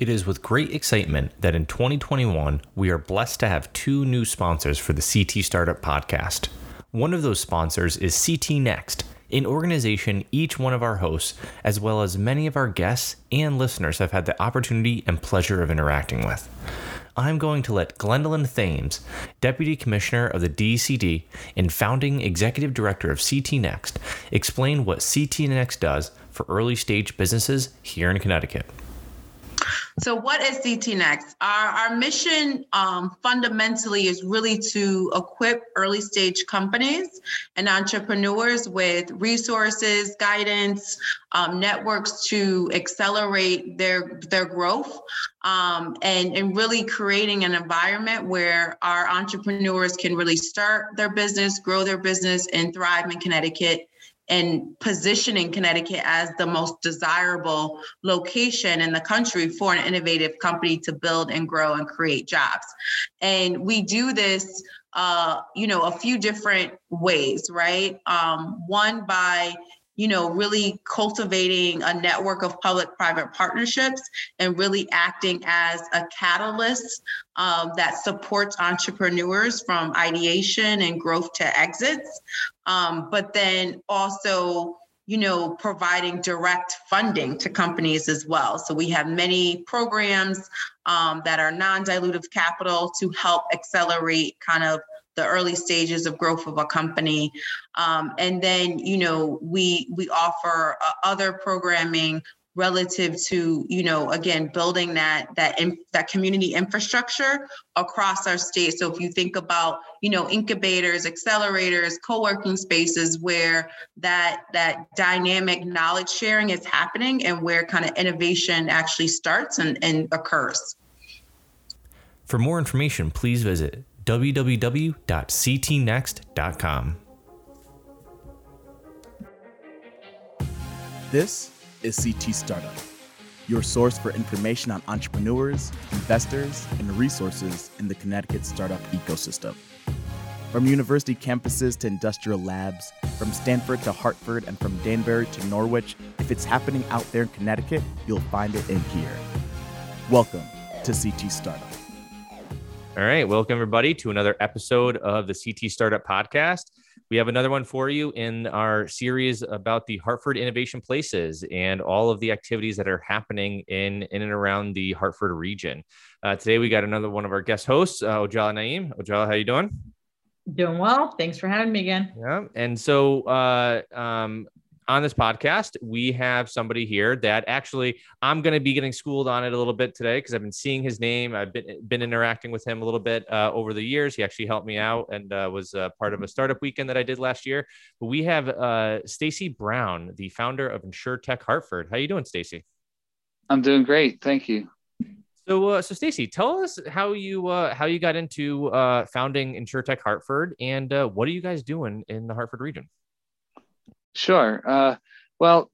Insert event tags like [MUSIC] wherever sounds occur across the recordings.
It is with great excitement that in 2021, we are blessed to have two new sponsors for the CT Startup Podcast. One of those sponsors is CT Next, an organization each one of our hosts, as well as many of our guests and listeners, have had the opportunity and pleasure of interacting with. I'm going to let Glendowlyn Thames, Deputy Commissioner of the DCD and founding Executive Director of CT Next, explain what CT Next does for early stage businesses here in Connecticut. So, what is CT Next? Our, our mission um, fundamentally is really to equip early stage companies and entrepreneurs with resources, guidance, um, networks to accelerate their, their growth, um, and, and really creating an environment where our entrepreneurs can really start their business, grow their business, and thrive in Connecticut and positioning Connecticut as the most desirable location in the country for an innovative company to build and grow and create jobs. And we do this, uh, you know, a few different ways, right? Um, one by you know, really cultivating a network of public private partnerships and really acting as a catalyst um, that supports entrepreneurs from ideation and growth to exits. Um, but then also, you know, providing direct funding to companies as well. So we have many programs um, that are non dilutive capital to help accelerate kind of the early stages of growth of a company. Um, and then, you know, we we offer uh, other programming relative to you know again building that that in, that community infrastructure across our state so if you think about you know incubators accelerators co-working spaces where that that dynamic knowledge sharing is happening and where kind of innovation actually starts and, and occurs for more information please visit www.ctnext.com. This is CT Startup, your source for information on entrepreneurs, investors, and resources in the Connecticut startup ecosystem. From university campuses to industrial labs, from Stanford to Hartford, and from Danbury to Norwich, if it's happening out there in Connecticut, you'll find it in here. Welcome to CT Startup. All right. Welcome, everybody, to another episode of the CT Startup Podcast. We have another one for you in our series about the Hartford Innovation Places and all of the activities that are happening in, in and around the Hartford region. Uh, today, we got another one of our guest hosts, uh, Ojala Naeem. Ojala, how you doing? Doing well. Thanks for having me again. Yeah. And so uh, um, on this podcast, we have somebody here that actually I'm going to be getting schooled on it a little bit today because I've been seeing his name. I've been been interacting with him a little bit uh, over the years. He actually helped me out and uh, was uh, part of a startup weekend that I did last year. But we have uh, Stacy Brown, the founder of InsurTech Hartford. How you doing, Stacy? I'm doing great, thank you. So, uh, so Stacy, tell us how you uh, how you got into uh, founding InsurTech Hartford, and uh, what are you guys doing in the Hartford region? Sure. Uh, well,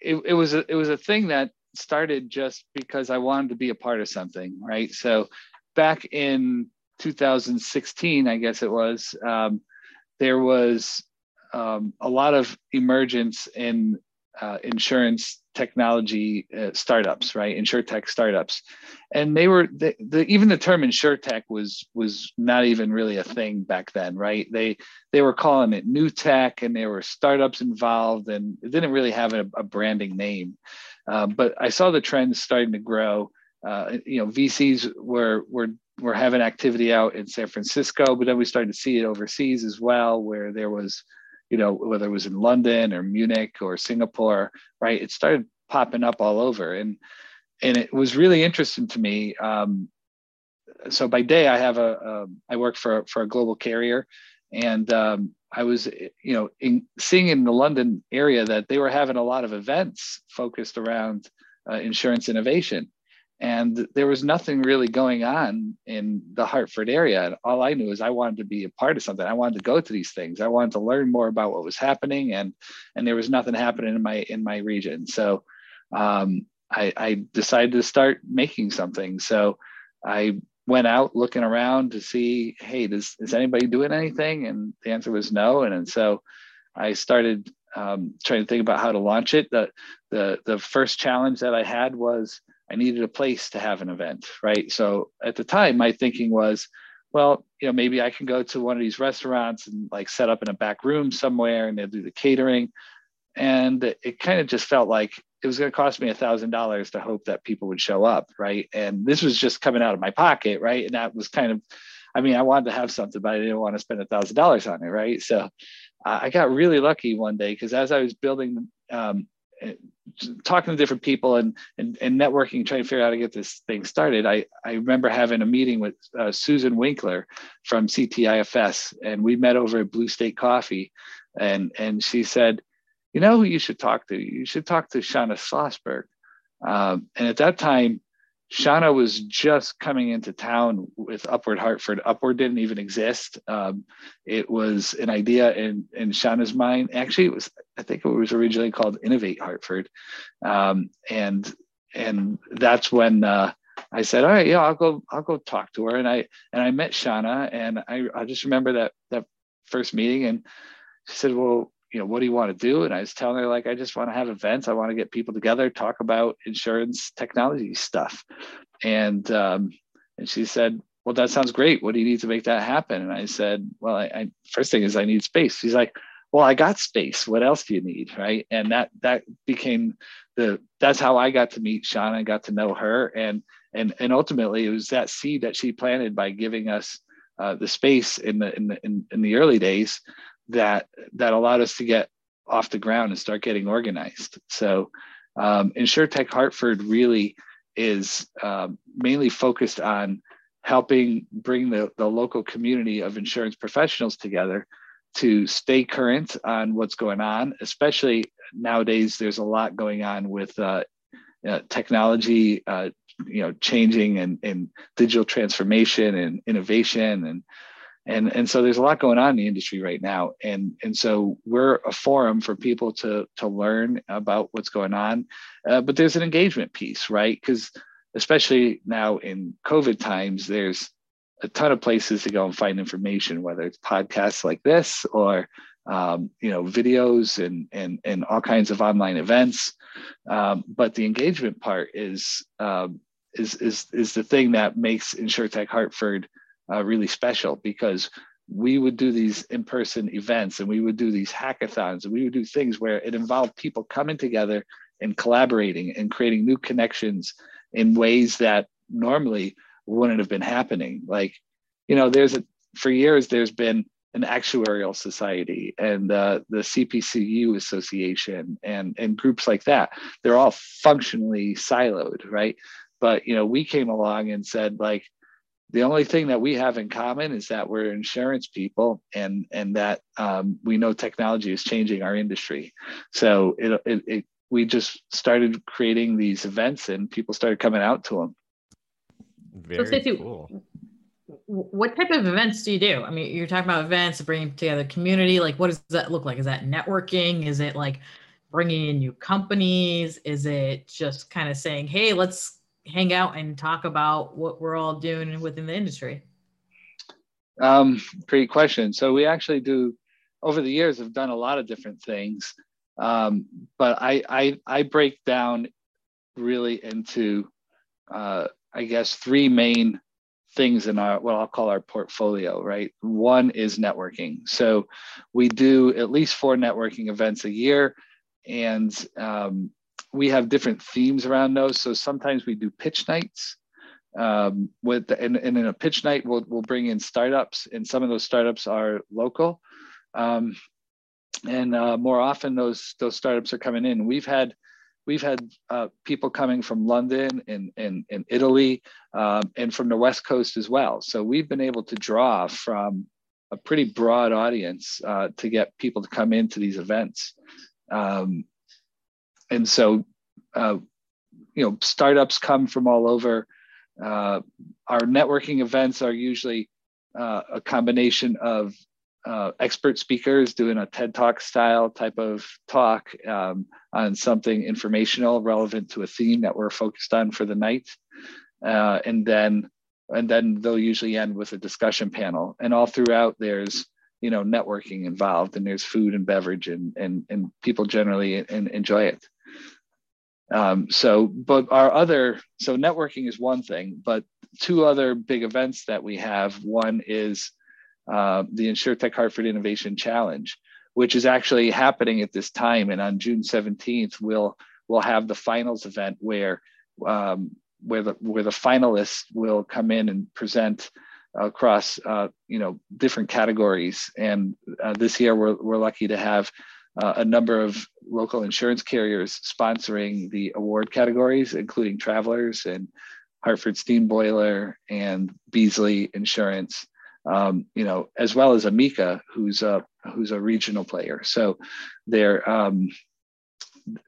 it, it was a it was a thing that started just because I wanted to be a part of something, right? So back in 2016, I guess it was, um, there was um, a lot of emergence in uh, insurance technology uh, startups, right? Insurtech startups, and they were the, the, even the term insurtech was was not even really a thing back then, right? They they were calling it new tech, and there were startups involved, and it didn't really have a, a branding name. Uh, but I saw the trends starting to grow. Uh, you know, VCs were were were having activity out in San Francisco, but then we started to see it overseas as well, where there was you know, whether it was in London or Munich or Singapore, right? It started popping up all over, and and it was really interesting to me. Um, so by day, I have a, a I work for for a global carrier, and um, I was you know in, seeing in the London area that they were having a lot of events focused around uh, insurance innovation, and there was nothing really going on in the Hartford area. And all I knew is I wanted to be a part of something. I wanted to go to these things. I wanted to learn more about what was happening, and and there was nothing happening in my in my region. So um, I, I decided to start making something. So I went out looking around to see, hey, does is anybody doing anything? And the answer was no. And, and so I started um, trying to think about how to launch it. The, the the first challenge that I had was I needed a place to have an event, right? So at the time, my thinking was, well, you know, maybe I can go to one of these restaurants and like set up in a back room somewhere and they'll do the catering. And it kind of just felt like it was going to cost me a thousand dollars to hope that people would show up, right? And this was just coming out of my pocket, right? And that was kind of, I mean, I wanted to have something, but I didn't want to spend a thousand dollars on it, right? So I got really lucky one day because as I was building um, talking to different people and, and, and networking, trying to figure out how to get this thing started, I, I remember having a meeting with uh, Susan Winkler from CTIFS, and we met over at Blue State Coffee, and and she said, you know who you should talk to? You should talk to Shana Schlossberg. Um, and at that time, Shana was just coming into town with Upward Hartford. Upward didn't even exist. Um, it was an idea in, in Shana's mind. Actually, it was, I think it was originally called Innovate Hartford. Um, and, and that's when, uh, I said, all right, yeah, I'll go, I'll go talk to her. And I, and I met Shana and I, I just remember that, that first meeting and she said, well, you know, what do you want to do? And I was telling her, like, I just want to have events. I want to get people together, talk about insurance technology stuff. And um, and she said, Well, that sounds great. What do you need to make that happen? And I said, Well, I, I first thing is I need space. She's like, Well, I got space. What else do you need? Right. And that that became the that's how I got to meet Shana and got to know her. And and and ultimately it was that seed that she planted by giving us uh, the space in the in the in, in the early days that that allowed us to get off the ground and start getting organized. So um, InsurTech Hartford really is um, mainly focused on helping bring the, the local community of insurance professionals together to stay current on what's going on, especially nowadays there's a lot going on with uh, uh, technology, uh, you know, changing and, and digital transformation and innovation and and and so there's a lot going on in the industry right now. And and so we're a forum for people to to learn about what's going on. Uh, but there's an engagement piece right? Because especially now in covid times there's a ton of places to go and find information whether it's podcasts like this or um, you know videos and and and all kinds of online events. Um, but the engagement part is um, is is is the thing that makes insurtech hartford uh, really special because we would do these in-person events and we would do these hackathons and we would do things where it involved people coming together and collaborating and creating new connections in ways that normally wouldn't have been happening. Like you know there's a for years there's been an actuarial society and uh, the cpcu association and and groups like that. They're all functionally siloed right? But you know we came along and said like the only thing that we have in common is that we're insurance people and and that um, we know technology is changing our industry. So it, it, it, we just started creating these events and people started coming out to them very so Stacy, cool. What type of events do you do? I mean you're talking about events bringing together community like what does that look like? Is that networking? Is it like bringing in new companies? Is it just kind of saying hey let's hang out and talk about what we're all doing within the industry? Um, great question. So we actually do over the years have done a lot of different things, um, but I, I I break down really into uh, I guess three main things in our what I'll call our portfolio. Right, one is networking. So we do at least four networking events a year, and um, we have different themes around those. So sometimes we do pitch nights. Um, with the, and, and in a pitch night, we'll, we'll bring in startups, and some of those startups are local. Um, and uh, more often, those those startups are coming in. We've had we've had uh, people coming from London and, and, and Italy um, and from the West Coast as well. So we've been able to draw from a pretty broad audience uh, to get people to come into these events. Um, and so uh, you know startups come from all over uh, our networking events are usually uh, a combination of uh, expert speakers doing a TED Talk style type of talk um, on something informational relevant to a theme that we're focused on for the night, uh, and then and then they'll usually end with a discussion panel. And all throughout, there's you know networking involved, and there's food and beverage, and and and people generally enjoy it. Um, so, but our other, so networking is one thing, but two other big events that we have. One is uh, the InsurTech Hartford Innovation Challenge, which is actually happening at this time. And on June 17th, we'll we'll have the finals event where um, where the where the finalists will come in and present across uh, you know different categories. And uh, this year, we're we're lucky to have uh, a number of local insurance carriers sponsoring the award categories, including Travelers and Hartford Steam Boiler and Beazley Insurance, um, you know, as well as Amica, who's a who's a regional player. So they're um,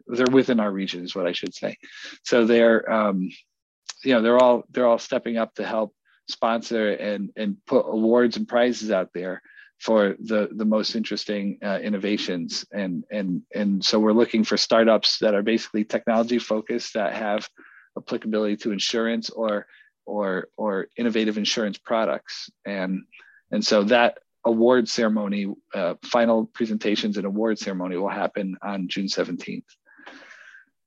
they're within our region, is what I should say. So they're um, you know they're all they're all stepping up to help sponsor and and put awards and prizes out there for the the most interesting uh, innovations and and and so we're looking for startups that are basically technology focused that have applicability to insurance or or or innovative insurance products. And and so that award ceremony uh, final presentations and award ceremony will happen on june 17th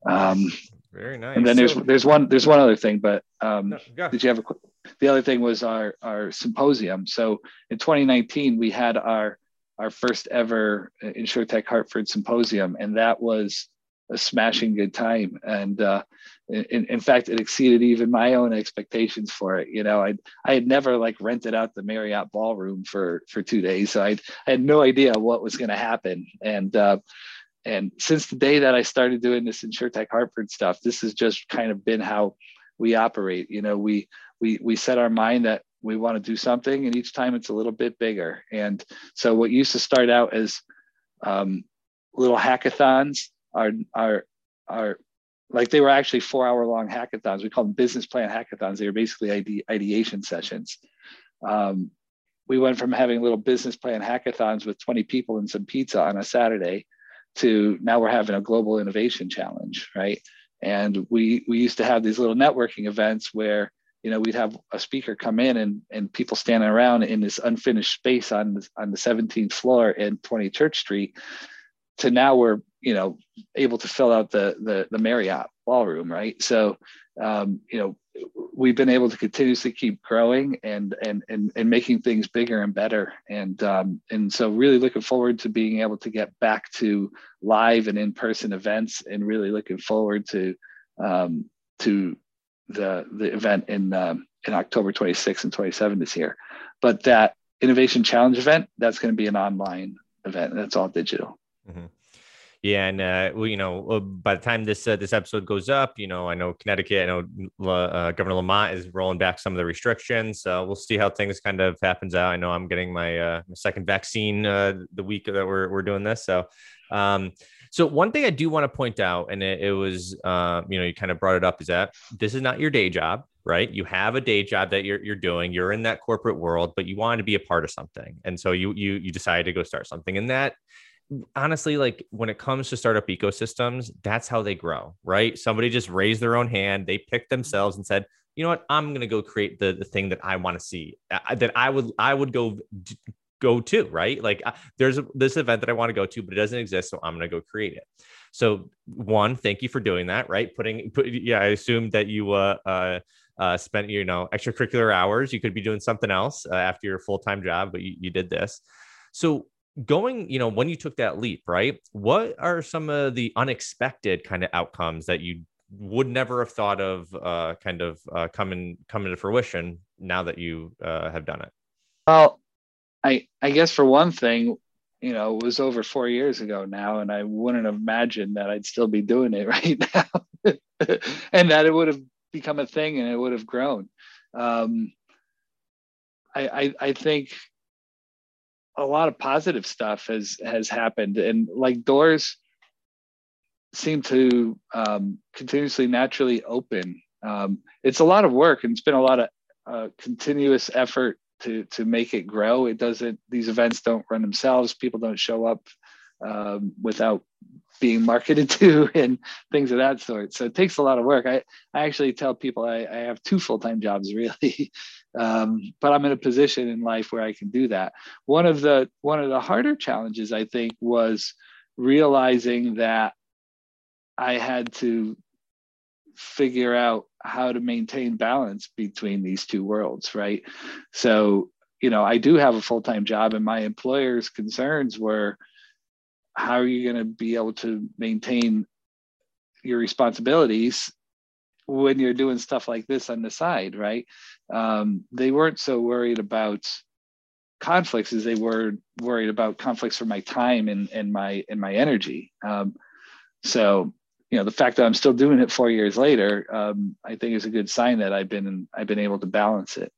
um, very nice. and then there's there's one there's one other thing but um, no, did you have a the other thing was our our symposium. So in 2019 we had our our first ever insurtech hartford symposium and that was a smashing good time. And uh, in, in fact it exceeded even my own expectations for it. You know i i had never like rented out the marriott ballroom for for two days. So i i had no idea what was going to happen. And uh, and since the day that i started doing this insurtech hartford stuff this has just kind of been how we operate. You know we we we set our mind that we want to do something and each time it's a little bit bigger. And so what used to start out as um, little hackathons are are are like they were actually four hour long hackathons. We call them business plan hackathons. They were basically ide- ideation sessions. Um, we went from having little business plan hackathons with 20 people and some pizza on a Saturday to now we're having a global innovation challenge, right? And we we used to have these little networking events where you know we'd have a speaker come in and and people standing around in this unfinished space on on the 17th floor in 20 Church Street to now we're you know able to fill out the the, the Marriott ballroom, right? So um, you know we've been able to continuously keep growing and and and, and making things bigger and better and um, and so really looking forward to being able to get back to live and in-person events and really looking forward to um, to the the event in um, in October 26 and 27 this year but that innovation challenge event that's going to be an online event that's all digital Mm-hmm. Yeah, and uh, well, you know, by the time this uh, this episode goes up, you know, I know Connecticut, I know uh, Governor Lamont is rolling back some of the restrictions. So we'll see how things kind of happens out. I know I'm getting my, uh, second vaccine uh, the week that we're we're doing this. So, um, so one thing I do want to point out, and it, it was, uh, you know, you kind of brought it up, is that this is not your day job, right? You have a day job that you're you're doing. You're in that corporate world, but you want to be a part of something, and so you you you decided to go start something, and that honestly, like when it comes to startup ecosystems, that's how they grow, right? Somebody just raised their own hand, they picked themselves and said, you know what, I'm going to go create the, the thing that I want to see, uh, that I would I would go go to, right? Like uh, there's a, this event that I want to go to, but it doesn't exist, so I'm going to go create it. So one, thank you for doing that, right? Putting, put, yeah, I assume that you uh, uh, uh, spent you know extracurricular hours. You could be doing something else uh, after your full time job, but you, you did this. So going, you know, when you took that leap, right? What are some of the unexpected kind of outcomes that you would never have thought of uh, kind of uh, coming coming to fruition now that you uh, have done it? Well, I I guess for one thing, you know, it was over four years ago now, and I wouldn't have imagined that I'd still be doing it [LAUGHS] right now, and that it would have become a thing and it would have grown. Um, I, I I think a lot of positive stuff has has happened. And like doors seem to um, continuously naturally open. Um, it's a lot of work and it's been a lot of uh, continuous effort to to make it grow. It doesn't these events don't run themselves. People don't show up um, without being marketed [LAUGHS] to and things of that sort. So it takes a lot of work. I, I actually tell people I, I have two full time jobs really, [LAUGHS] um, but I'm in a position in life where I can do that. One of the one of the harder challenges I think was realizing that I had to figure out how to maintain balance between these two worlds, right? So, you know, I do have a full time job, and my employer's concerns were how are you going to be able to maintain your responsibilities when you're doing stuff like this on the side, right? Um, they weren't so worried about conflicts as they were worried about conflicts for my time and, and my and my energy. Um, so you know the fact that I'm still doing it four years later, um, I think is a good sign that I've been I've been able to balance it.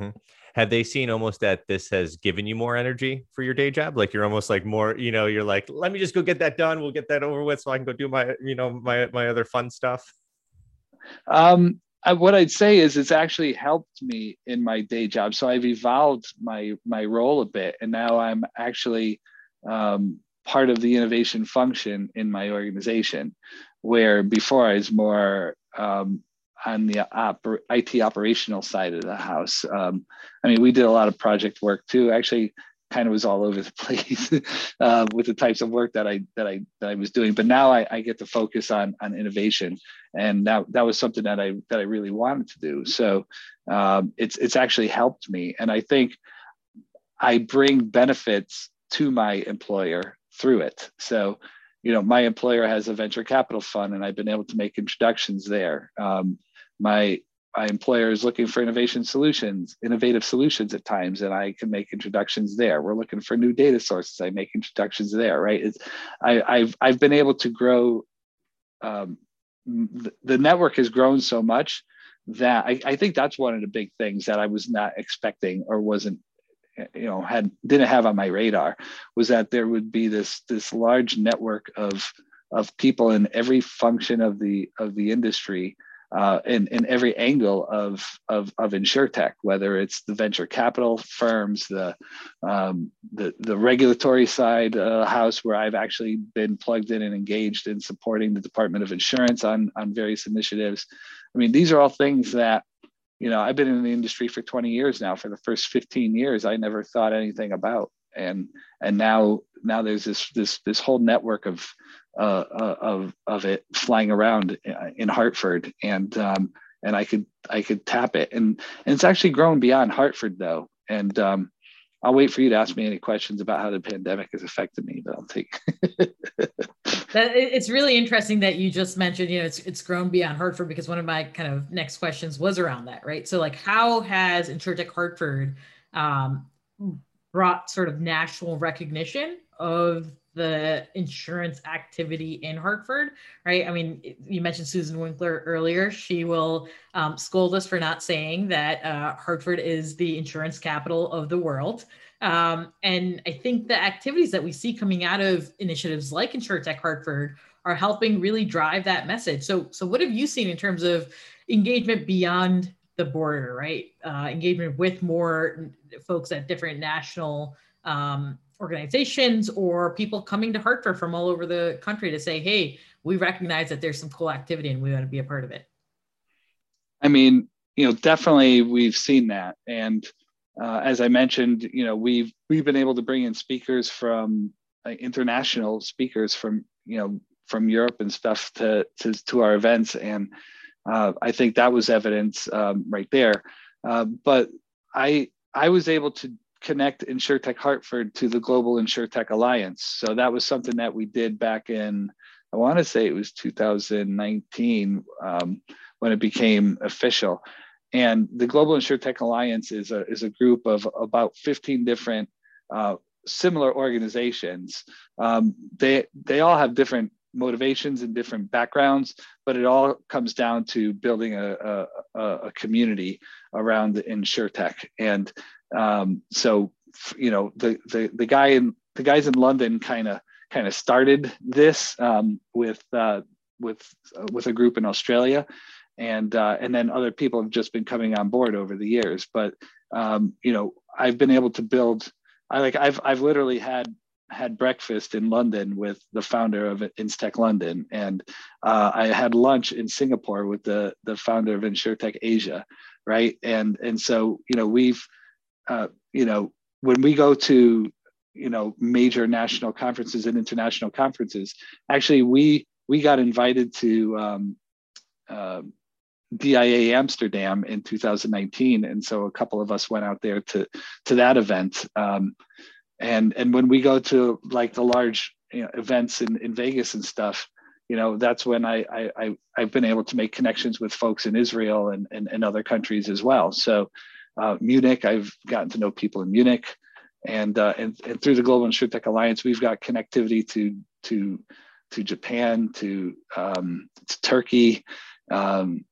Mm-hmm. Have they seen almost that this has given you more energy for your day job? Like you're almost like more, you know, you're like, let me just go get that done. We'll get that over with so I can go do my, you know, my my other fun stuff. Um, I, what I'd say is it's actually helped me in my day job. So I've evolved my my role a bit, and now I'm actually um, part of the innovation function in my organization, where before I was more um, on the oper- IT operational side of the house. Um, I mean, we did a lot of project work too. Actually, kind of was all over the [LAUGHS] place uh, with the types of work that I that I that I was doing. But now I, I, get to focus on on innovation, and that that was something that I that I really wanted to do. So um, it's it's actually helped me, and I think I bring benefits to my employer through it. So you know my employer has a venture capital fund and i've been able to make introductions there um, my is looking for innovation solutions, innovative solutions at times, and I can make introductions there. We're looking for new data sources. I make introductions there, right? It's, I, have I've been able to grow. Um, the, the network has grown so much that I, I think that's one of the big things that I was not expecting or wasn't you know had didn't have on my radar was that there would be this this large network of of people in every function of the of the industry uh, in, in every angle of, of, of tech, whether it's the venture capital firms, the, um, the, the regulatory side uh, house, where I've actually been plugged in and engaged in supporting the Department of Insurance on, on various initiatives. I mean, these are all things that, you know, I've been in the industry for 20 years now. For the first 15 years, I never thought anything about. And, and now, now there's this, this, this whole network of, uh, uh, of of it flying around in Hartford, and um, and I could I could tap it, and and it's actually grown beyond Hartford though, and um, I'll wait for you to ask me any questions about how the pandemic has affected me, but I'll take. [LAUGHS] that, it's really interesting that you just mentioned, you know, it's it's grown beyond Hartford because one of my kind of next questions was around that, right? So, like, how has InsurTech Hartford um, brought sort of national recognition of the insurance activity in Hartford, right? I mean, you mentioned Susan Winkler earlier. She will um, scold us for not saying that uh, Hartford is the insurance capital of the world. Um, and I think the activities that we see coming out of initiatives like InsurTech Hartford are helping really drive that message. So, so what have you seen in terms of engagement beyond the border, right? Uh, engagement with more folks at different national um, organizations or people coming to Hartford from all over the country to say, hey, we recognize that there's some cool activity and we want to be a part of it? I mean, you know, definitely we've seen that. And uh, as I mentioned, you know, we've we've been able to bring in speakers from uh, international speakers from you know from Europe and stuff to to, to our events, and uh, I think that was evidence um, right there. Uh, but I I was able to connect InsurTech Hartford to the Global InsurTech Alliance. So that was something that we did back in, I want to say it was 2019 um, when it became official. And the Global InsurTech Alliance is a, is a group of about 15 different uh, similar organizations. Um, they, they all have different motivations and different backgrounds, but it all comes down to building a, a, a community around the InsurTech. And um, so you know the the the guy in the guys in London kind of kind of started this um, with uh, with uh, with a group in Australia, and uh, and then other people have just been coming on board over the years. But um, you know, I've been able to build. I like I've I've literally had had breakfast in London with the founder of Instech London, and uh, I had lunch in Singapore with the the founder of InsurTech Asia, right? And and so you know we've uh, you know, when we go to, you know, major national conferences and international conferences, actually we we got invited to um, uh, DIA Amsterdam in 2019, and so a couple of us went out there to to that event. Um, and and when we go to like the large you know, events in, in Vegas and stuff, you know that's when I, I I have been able to make connections with folks in Israel and and, and other countries as well. So uh, Munich, I've gotten to know people in Munich, and uh, and and through the Global InsurTech Alliance, we've got connectivity to to to Japan, to um, to Turkey, um,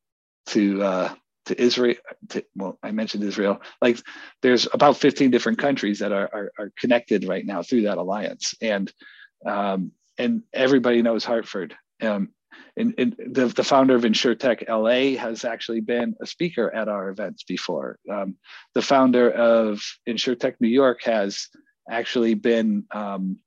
to uh, to Israel. To, well, I mentioned Israel. Like there's about 15 different countries that are are, are connected right now through that alliance, and um, and everybody knows Hartford. Um, and, and the, the founder of InsurTech LA has actually been a speaker at our events before. Um, the founder of InsurTech New York has actually been um,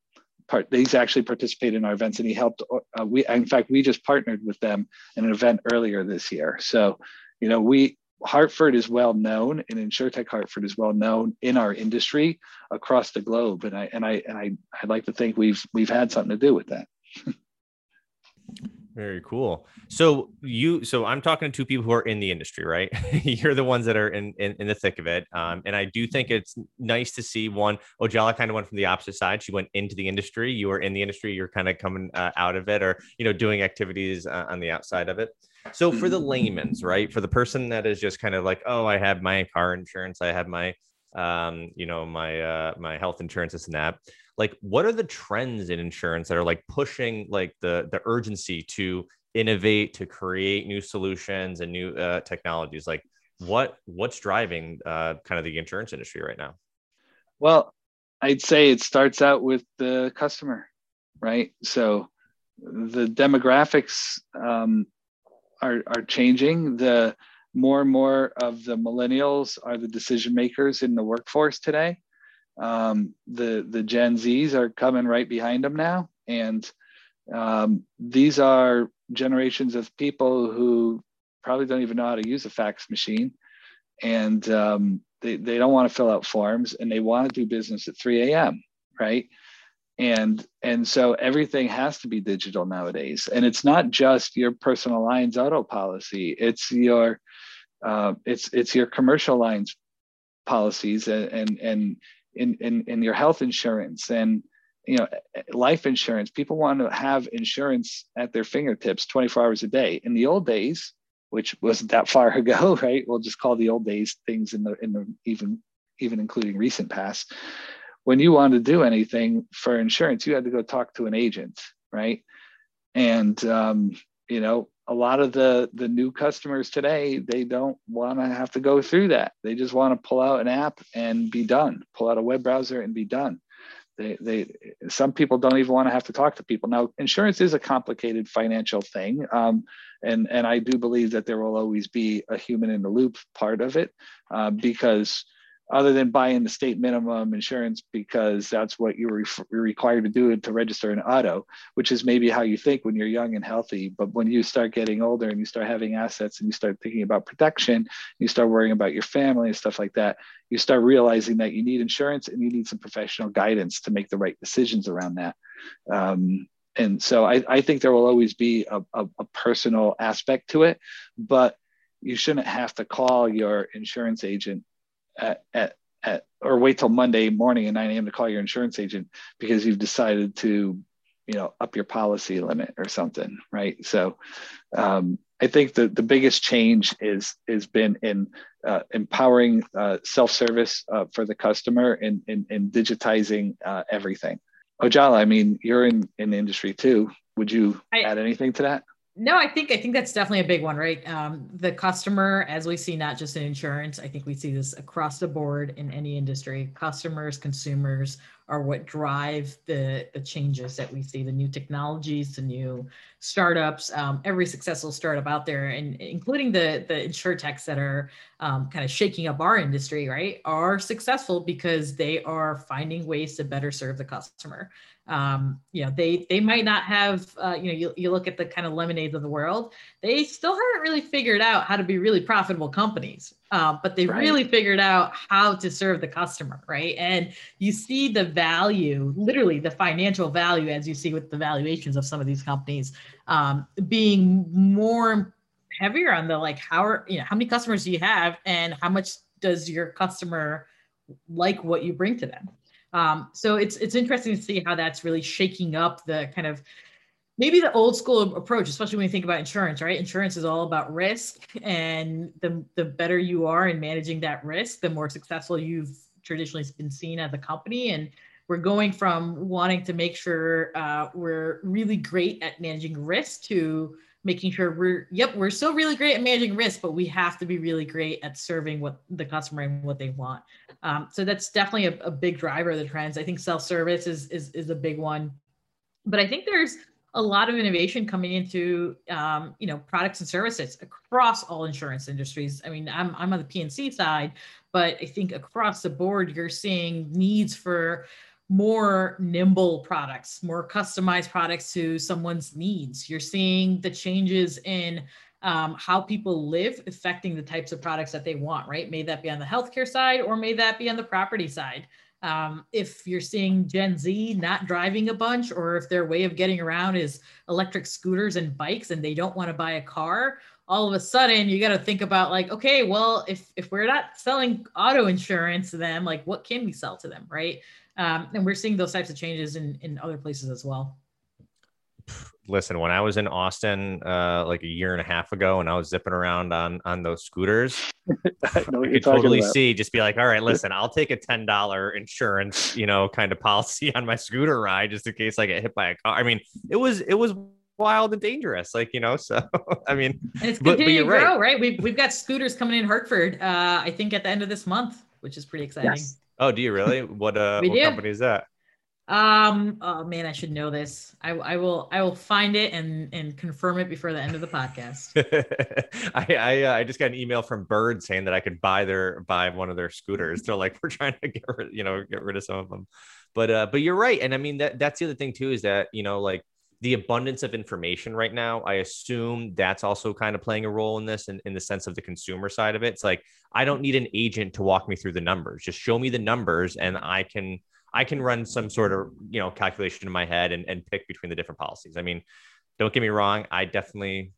part. He's actually participated in our events, and he helped. Uh, we, in fact, we just partnered with them in an event earlier this year. So, you know, we Hartford is well known, and InsurTech Hartford is well known in our industry across the globe. And I and I and I I'd like to think we've we've had something to do with that. [LAUGHS] Very cool. So you, so I'm talking to two people who are in the industry, right? [LAUGHS] You're the ones that are in, in, in the thick of it. Um, and I do think it's nice to see one. Ojala kind of went from the opposite side. She went into the industry. You were in the industry. You're kind of coming uh, out of it, or you know, doing activities uh, on the outside of it. So for the layman's, right? For the person that is just kind of like, oh, I have my car insurance, I have my, um, you know, my uh, my health insurance, this and that like what are the trends in insurance that are like pushing like the the urgency to innovate to create new solutions and new uh, technologies? Like what what's driving uh, kind of the insurance industry right now? Well i'd say it starts out with the customer right? So the demographics um, are, are changing. The more and more of the millennials are the decision makers in the workforce today um, the the Gen Zs are coming right behind them now, and um, these are generations of people who probably don't even know how to use a fax machine, and um, they they don't want to fill out forms, and they want to do business at 3 a.m. Right, and and so everything has to be digital nowadays, and it's not just your personal lines auto policy; it's your uh, it's it's your commercial lines policies and and and in, in, in your health insurance and you know life insurance. People want to have insurance at their fingertips 24 hours a day. In the old days which wasn't that far [LAUGHS] ago right? We'll just call the old days things in the in the even even including recent past. When you wanted to do anything for insurance you had to go talk to an agent right? And um, you know a lot of the the new customers today they don't want to have to go through that. They just want to pull out an app and be done pull out a web browser and be done. They, they some people don't even want to have to talk to people. Now insurance is a complicated financial thing um, and and i do believe that there will always be a human in the loop part of it uh, because other than buying the state minimum insurance because that's what you're, re- you're, required to do to register an auto, which is maybe how you think when you're young and healthy. But when you start getting older and you start having assets and you start thinking about protection, you start worrying about your family and stuff like that, you start realizing that you need insurance and you need some professional guidance to make the right decisions around that. Um, and so I, I, think there will always be a, a, a personal aspect to it, but you shouldn't have to call your insurance agent at, at, at or wait till Monday morning at 9 a.m. to call your insurance agent because you've decided to, you know, up your policy limit or something, right? So, um, I think the, the biggest change is has been in uh, empowering uh, self service uh, for the customer and, and, and digitizing uh, everything. Ojala, I mean, you're in in the industry too. Would you I, add anything to that? No, I think I think that's definitely a big one, right? Um, the customer, as we see, not just in insurance, I think we see this across the board in any industry. Customers, consumers are what drive the the changes that we see, the new technologies, the new startups. Um, every successful startup out there, and including the the insurtechs that are um, kind of shaking up our industry, right, are successful because they are finding ways to better serve the customer um, you know they they might not have uh, you know you, you look at the kind of lemonades of the world they still haven't really figured out how to be really profitable companies. Uh, but they right. really figured out how to serve the customer right? And you see the value literally the financial value as you see with the valuations of some of these companies um, being more heavier on the like how are you know how many customers do you have and how much does your customer like what you bring to them um, so it's it's interesting to see how that's really shaking up the kind of maybe the old school approach, especially when you think about insurance, right? Insurance is all about risk, and the the better you are in managing that risk, the more successful you've traditionally been seen as a company. And we're going from wanting to make sure uh, we're really great at managing risk to making sure we're yep we're still really great at managing risk but we have to be really great at serving what the customer and what they want. Um, so that's definitely a, a, big driver of the trends. I think self-service is, is is a big one. But i think there's a lot of innovation coming into um, you know products and services across all insurance industries. I mean, I'm I'm on the P&C side, but I think across the board you're seeing needs for more nimble products, more customized products to someone's needs. You're seeing the changes in um, how people live affecting the types of products that they want, right? May that be on the healthcare side or may that be on the property side. Um, if you're seeing Gen Z not driving a bunch, or if their way of getting around is electric scooters and bikes and they don't want to buy a car, all of a sudden you got to think about like, okay, well, if if we're not selling auto insurance to them, like what can we sell to them, right? Um, and we're seeing those types of changes in in other places as well listen, when I was in Austin uh, like a year and a half ago, and I was zipping around on on those scooters, [LAUGHS] I, I could totally about. see just be like, all right, listen, I'll take a ten dollar insurance, you know, kind of policy [LAUGHS] on my scooter ride just in case I get hit by a car. I mean, it was it was wild and dangerous, like you know. [LAUGHS] So I mean, and it's continuing to grow, right. right? We've we've got scooters coming in Hartford. Uh, I think at the end of this month, which is pretty exciting. Yes. Oh, do you really? What uh, what do. company is that? Um. Oh man, I should know this. I, I will. I will find it and and confirm it before the end of the podcast. [LAUGHS] I I, uh, I just got an email from Bird saying that I could buy their buy one of their scooters. They're like, [LAUGHS] we're trying to get rid, you know, get rid of some of them. But uh, but you're right, and I mean that that's the other thing too is that you know like the abundance of information right now i assume that's also kind of playing a role in this in, in the sense of the consumer side of it it's like i don't need an agent to walk me through the numbers just show me the numbers and i can I can run some sort of you know calculation in my head and, and pick between the different policies. I mean, don't get me wrong, I definitely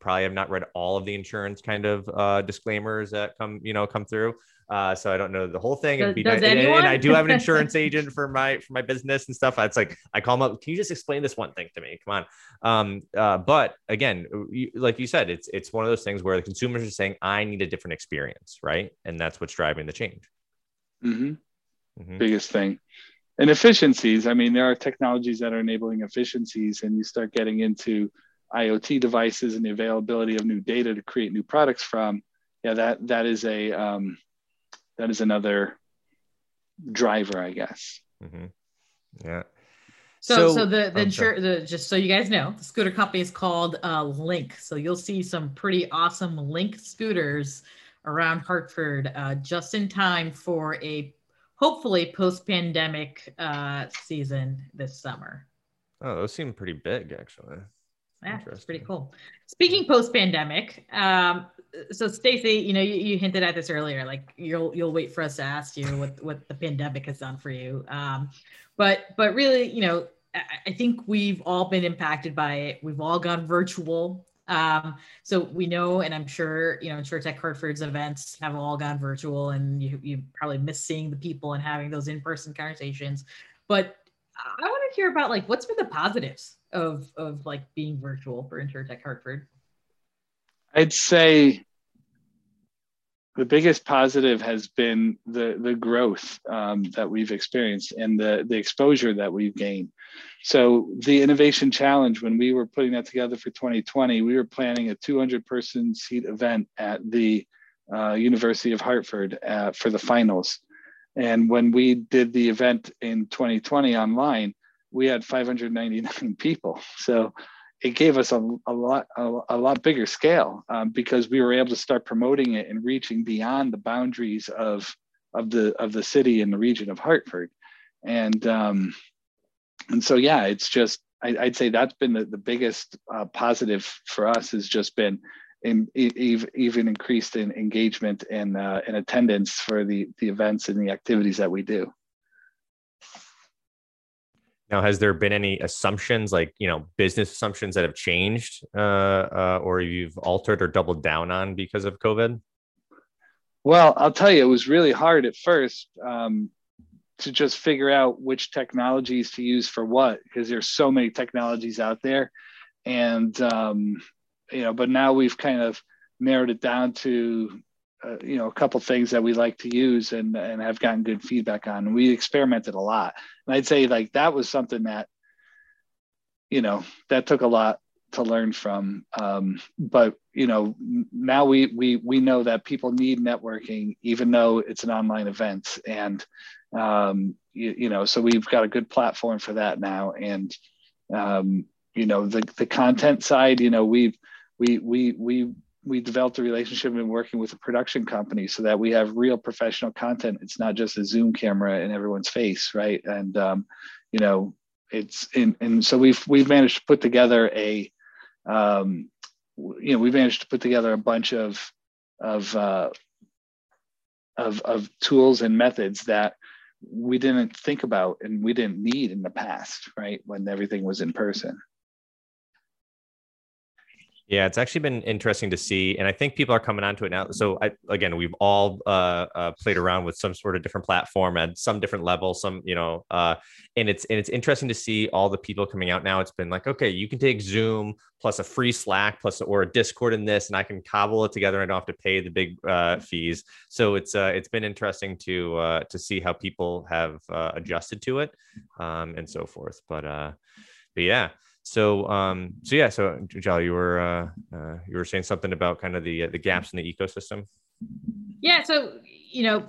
probably have not read all of the insurance kind of uh, disclaimers that come you know come through. Uh, so I don't know the whole thing. Does, does and, and, I do have an insurance [LAUGHS] agent for my for my business and stuff. It's like I call them up. Can you just explain this one thing to me? Come on. Um, uh, but again, you, like you said, it's it's one of those things where the consumers are saying, "I need a different experience," right? And that's what's driving the change. Mm-hmm mm-hmm. biggest thing. And efficiencies, I mean, there are technologies that are enabling efficiencies, and you start getting into IoT devices and the availability of new data to create new products from. Yeah, that that is a um, that is another driver, I guess. Mm-hmm. Yeah. So, so, so the the, insur- the just so you guys know, the scooter company is called uh, Link. So you'll see some pretty awesome Link scooters around Hartford uh, just in time for a hopefully post-pandemic uh, season this summer. Oh, those seem pretty big, actually. Yeah, it's pretty cool. Speaking post-pandemic, um, so Stacy, you know, you, you, hinted at this earlier. Like you'll you'll wait for us to ask you what what the pandemic has done for you. Um, but but really, you know, I, I think we've all been impacted by it. We've all gone virtual um, so we know, and I'm sure, you know, InsurTech Hartford's events have all gone virtual and you, you probably miss seeing the people and having those in-person conversations. But I want to hear about like, what's been the positives of, of like being virtual for InsurTech Hartford? I'd say the biggest positive has been the the growth um, that we've experienced and the the exposure that we've gained. So the innovation challenge, when we were putting that together for 2020, we were planning a 200 person seat event at the uh, University of Hartford uh, for the finals. And when we did the event in 2020 online, we had 599 [LAUGHS] people. So it gave us a, a lot a, a, lot bigger scale um, because we were able to start promoting it and reaching beyond the boundaries of of the of the city and the region of Hartford, and um, and so yeah, it's just I, would say that's been the, the biggest uh, positive for us has just been in, even increased in engagement and uh, in attendance for the the events and the activities that we do. Now, has there been any assumptions, like you know, business assumptions that have changed, uh, uh, or you've altered or doubled down on because of COVID? Well, I'll tell you, it was really hard at first um, to just figure out which technologies to use for what, because there's so many technologies out there, and um, you know. But now we've kind of narrowed it down to uh, you know a couple things that we like to use and and have gotten good feedback on. We experimented a lot. And i'd say like that was something that you know that took a lot to learn from. Um, but you know now we we we know that people need networking even though it's an online event. And um, you, you know so we've got a good platform for that now. And um, you know the the content side you know we've we we we we developed a relationship and working with a production company so that we have real professional content. It's not just a Zoom camera in everyone's face, right? And um, you know, it's in, and so we've we've managed to put together a, um, you know, we've managed to put together a bunch of of uh, of of tools and methods that we didn't think about and we didn't need in the past, right? When everything was in person. Yeah, it's actually been interesting to see, and I think people are coming onto it now. So, I, again, we've all uh, uh, played around with some sort of different platform at some different level. Some, you know, uh, and it's and it's interesting to see all the people coming out now. It's been like, okay, you can take Zoom plus a free Slack plus or a Discord in this, and I can cobble it together. and I don't have to pay the big uh, fees. So it's uh, it's been interesting to uh, to see how people have adjusted to it um, and so forth. But but yeah. So, um, so yeah, so Jal, you were uh, uh, you were saying something about kind of the uh, the gaps in the ecosystem. Yeah. So, you know,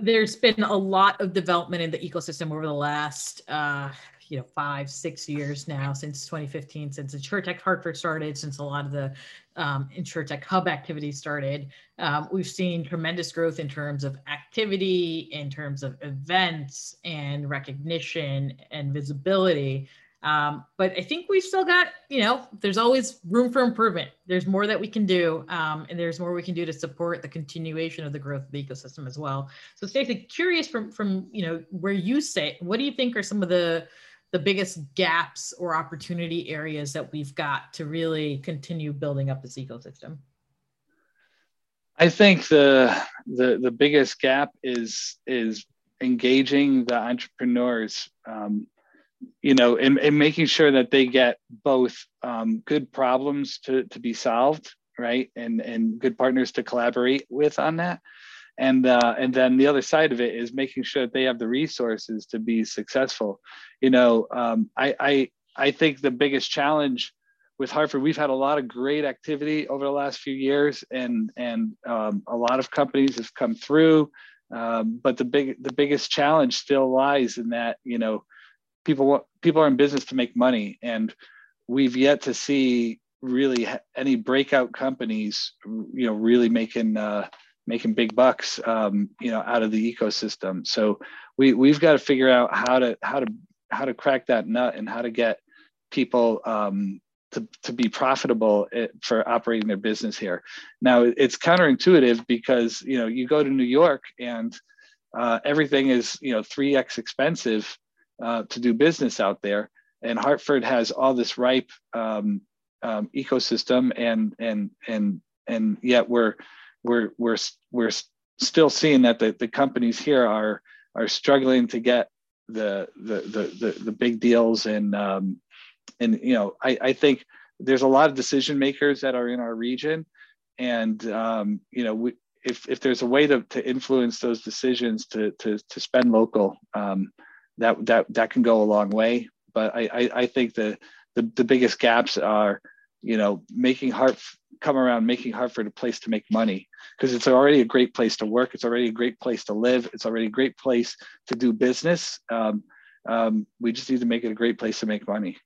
there's been a lot of development in the ecosystem over the last uh, you know five six years now since 2015 since insurtech hartford started since a lot of the um, insurtech hub activities started um, we've seen tremendous growth in terms of activity in terms of events and recognition and visibility um, but I think we've still got, you know, there's always room for improvement. There's more that we can do, um, and there's more we can do to support the continuation of the growth of the ecosystem as well. So, Stacy, curious from from you know where you say, what do you think are some of the the biggest gaps or opportunity areas that we've got to really continue building up this ecosystem? I think the the the biggest gap is is engaging the entrepreneurs um, you know, and, and making sure that they get both um, good problems to, to be solved, right, and and good partners to collaborate with on that, and uh, and then the other side of it is making sure that they have the resources to be successful. You know, um, I, I I think the biggest challenge with Hartford, we've had a lot of great activity over the last few years, and and um, a lot of companies have come through. Um, but the big the biggest challenge still lies in that you know people people are in business to make money. And we've yet to see really any breakout companies you know really making uh, making big bucks um, you know out of the ecosystem. So we we've got to figure out how to how to how to crack that nut and how to get people um, to, to be profitable eh, for operating their business here. Now it's counterintuitive because you know you go to new york and uh, everything is you know 3x expensive uh, to do business out there. And Hartford has all this ripe um, um, ecosystem, and and and and yet we're we're we're we're still seeing that the, the companies here are are struggling to get the the the the, the big deals and um, and you know I, I think there's a lot of decision makers that are in our region and um, you know we, if if there's a way to, to influence those decisions to to to spend local um, that that that can go a long way. But I I, I think the, the the biggest gaps are you know making Hart come around making Hartford a place to make money because it's already a great place to work. It's already a great place to live. It's already a great place to do business. Um, um, we just need to make it a great place to make money.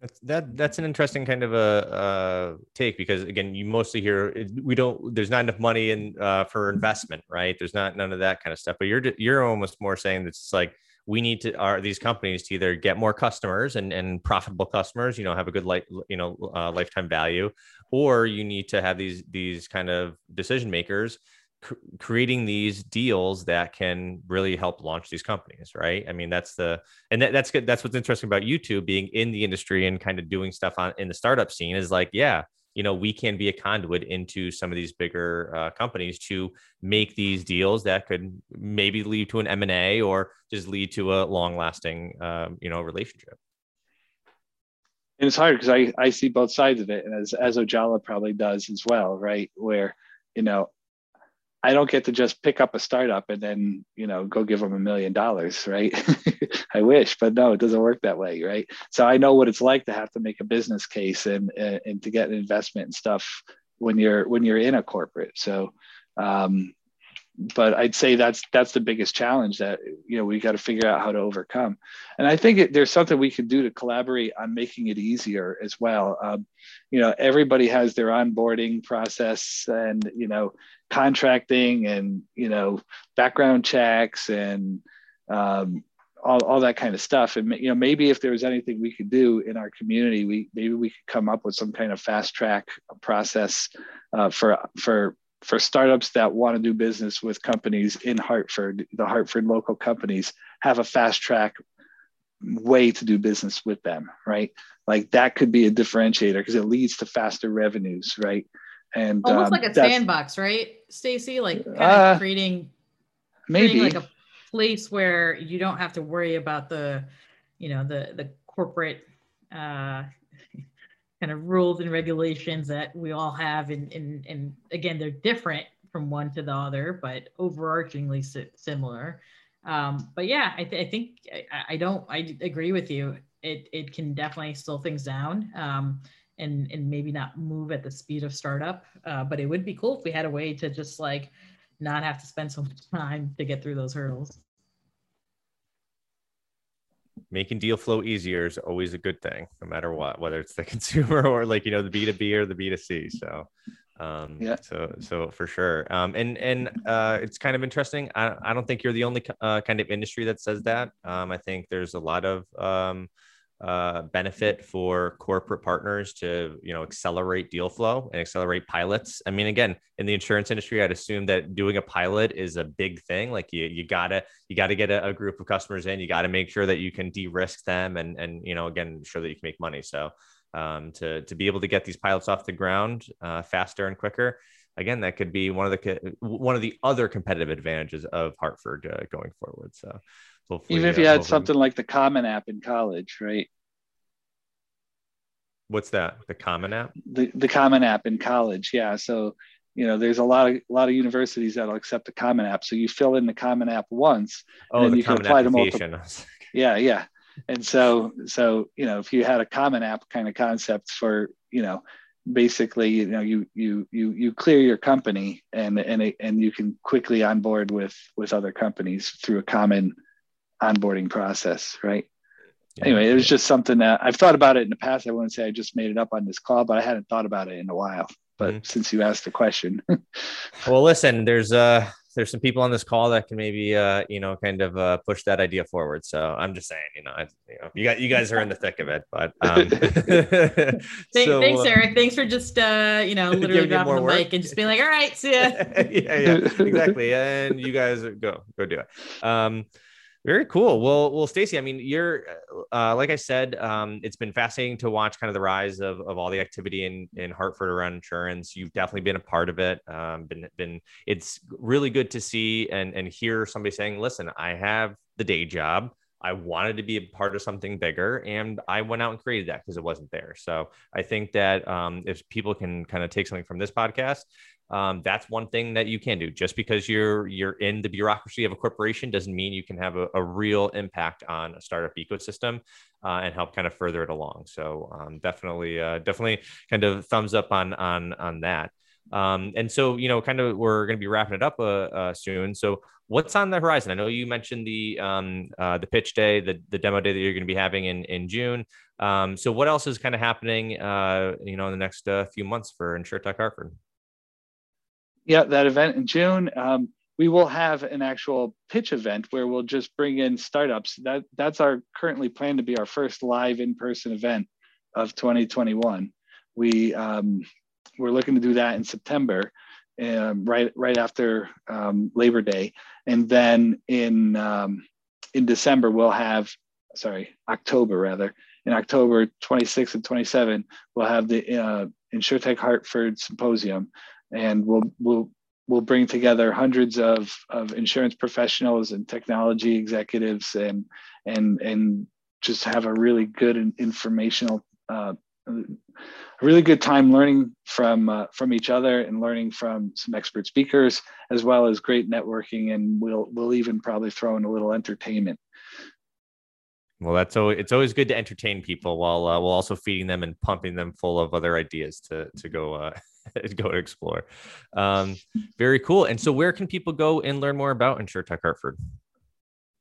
That's that that's an interesting kind of a uh, take because again, you mostly hear we don't. There's not enough money in uh, for investment, right? There's not none of that kind of stuff. But you're you're almost more saying that it's like we need to are these companies to either get more customers and and profitable customers, you know, have a good life, you know, uh, lifetime value, or you need to have these these kind of decision makers cr- creating these deals that can really help launch these companies right? I mean that's the and that, that's good that's what's interesting about youtube being in the industry and kind of doing stuff on in the startup scene is like yeah you know we can be a conduit into some of these bigger uh, companies to make these deals that could maybe lead to an m&a or just lead to a long lasting um, you know relationship. And it's hard because I, I see both sides of it and as, as ojala probably does as well right? Where you know I don't get to just pick up a startup and then, you know, go give them a million dollars, right? [LAUGHS] I wish, but no, it doesn't work that way, right? So I know what it's like to have to make a business case and and to get an investment and stuff when you're when you're in a corporate. So, um, but I'd say that's that's the biggest challenge that you know we got to figure out how to overcome. And I think it, there's something we can do to collaborate on making it easier as well. Um, you know, everybody has their onboarding process, and you know, contracting and you know background checks and um, all, all that kind of stuff and you know maybe if there was anything we could do in our community we maybe we could come up with some kind of fast track process uh, for for for startups that want to do business with companies in hartford the hartford local companies have a fast track way to do business with them right? Like that could be a differentiator because it leads to faster revenues right? And almost um, like a sandbox, right, Stacy? Like kind uh, of creating maybe. creating like a place where you don't have to worry about the, you know, the the corporate uh, kind of rules and regulations that we all have, and and and again, they're different from one to the other, but overarchingly similar. Um, but yeah, I, th- I think I, I, don't. I agree with you. It it can definitely slow things down. Um, and and maybe not move at the speed of startup. Uh, but it would be cool if we had a way to just like not have to spend so much time to get through those hurdles. Making deal flow easier is always a good thing, no matter what, whether it's the [LAUGHS] consumer or like you know the B two B or the B two C. So um yeah so so for sure um and and uh it's kind of interesting i, I don't think you're the only uh, kind of industry that says that um i think there's a lot of um uh, benefit for corporate partners to you know accelerate deal flow and accelerate pilots. I mean again in the insurance industry i'd assume that doing a pilot is a big thing. Like you you gotta you gotta get a, a group of customers in. You gotta make sure that you can de-risk them and and you know again show that you can make money. So um, to to be able to get these pilots off the ground uh, faster and quicker again that could be one of the one of the other competitive advantages of hartford uh, going forward so Hopefully, Even if you uh, had something like the Common App in college, right? What's that? The Common App? The the Common App in college, yeah. So you know, there's a lot of a lot of universities that'll accept the Common App. So you fill in the Common App once, oh, and then you can apply to multiple. [LAUGHS] Yeah, yeah. And so so you know, if you had a Common App kind of concept for you know basically you know you you you you clear your company and and it, and you can quickly onboard with with other companies through a common onboarding process, right? Yeah. Anyway, it was just something that I've thought about it in the past. I wouldn't say I just made it up on this call, but I hadn't thought about it in a while. But mm-hmm. since you asked the question, [LAUGHS] well, listen, there's uh there's some people on this call that can maybe uh you know kind of uh, push that idea forward. So I'm just saying, you know, I, you know, you got you guys are in the thick of it. But um, [LAUGHS] [LAUGHS] so, thanks, uh, Eric. Thanks for just uh you know [LAUGHS] literally dropping the work. mic and just being like, all right, see ya. yeah, yeah, exactly. And you guys go go do it. Um very cool. Well, well, Stacy, I mean, you're uh, like I said, um, it's been fascinating to watch kind of the rise of, of all the activity in in Hartford around insurance. You've definitely been a part of it. Um, been been it's really good to see and and hear somebody saying, "Listen, I have the day job. I wanted to be a part of something bigger, and I went out and created that because it wasn't there." So I think that um, if people can kind of take something from this podcast, um, that's one thing that you can do. Just because you're you're in the bureaucracy of a corporation doesn't mean you can have a, a real impact on a startup ecosystem uh, and help kind of further it along. So um, definitely, uh, definitely, kind of thumbs up on on on that. Um, and so, you know, kind of we're going to be wrapping it up uh, uh, soon. So, what's on the horizon? I know you mentioned the um, uh, the pitch day, the the demo day that you're going to be having in in June. Um, so, what else is kind of happening, uh, you know, in the next uh, few months for InsurTech Hartford? yeah, that event in June. Um, we will have an actual pitch event where we'll just bring in startups. That that's our currently planned to be our first live in-person event of 2021. We um, we're looking to do that in September, um, right right after um, Labor Day, and then in um, in December we'll have sorry October rather in October 26 and 27 we'll have the uh, InsurTech Hartford Symposium, and we'll we'll we'll bring together hundreds of, of insurance professionals and technology executives and and and just have a really good informational uh, a really good time learning from uh, from each other and learning from some expert speakers as well as great networking and we'll we'll even probably throw in a little entertainment. Well that's always it's always good to entertain people while uh, while also feeding them and pumping them full of other ideas to to go uh, [LAUGHS] go and explore. Um, very cool. And so where can people go and learn more about insurtech hartford?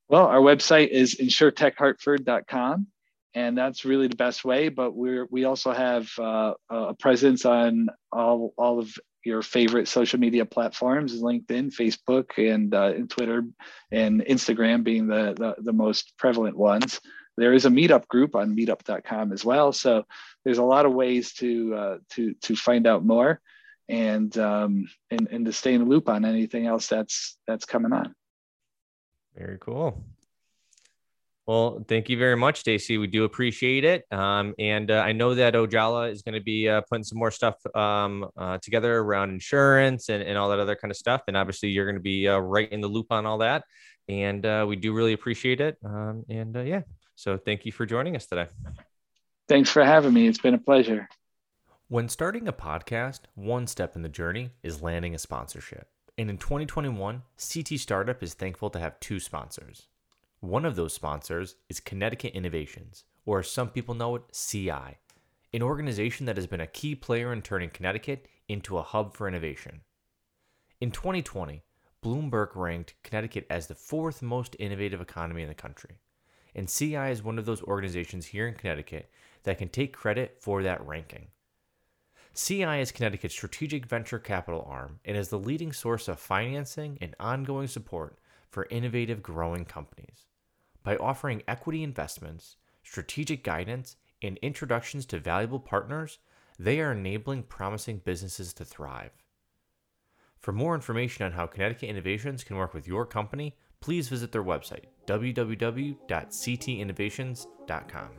Well our website is insurtechhartford.com and that's really the best way. But we're we also have uh, a presence on all all of your favorite social media platforms: LinkedIn, Facebook, and, uh, and Twitter, and Instagram being the, the the most prevalent ones. There is a meetup group on meetup.com as well. So there's a lot of ways to uh, to to find out more and um, and and to stay in the loop on anything else that's that's coming on. Very cool. Well, thank you very much, Stacy. We do appreciate it. Um, and uh, I know that Ojala is going to be uh, putting some more stuff um, uh, together around insurance and, and all that other kind of stuff. And obviously, you're going to be uh, right in the loop on all that. And uh, we do really appreciate it. Um, and uh, yeah, so thank you for joining us today. Thanks for having me. It's been a pleasure. When starting a podcast, one step in the journey is landing a sponsorship. And in 2021, CT Startup is thankful to have two sponsors. One of those sponsors is Connecticut Innovations, or as some people know it, CI, an organization that has been a key player in turning Connecticut into a hub for innovation. In 2020, Bloomberg ranked Connecticut as the fourth most innovative economy in the country. And CI is one of those organizations here in Connecticut that can take credit for that ranking. CI is Connecticut's strategic venture capital arm and is the leading source of financing and ongoing support for innovative growing companies by offering equity investments, strategic guidance, and introductions to valuable partners, they are enabling promising businesses to thrive. For more information on how Connecticut Innovations can work with your company, please visit their website, www.ctinnovations.com.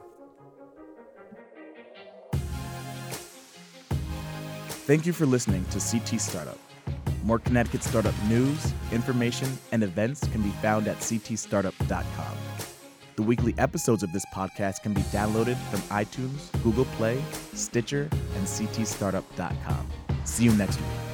Thank you for listening to CT Startup. More Connecticut startup news, information, and events can be found at ctstartup.com. The weekly episodes of this podcast can be downloaded from iTunes, Google Play, Stitcher, and ctstartup.com. See you next week.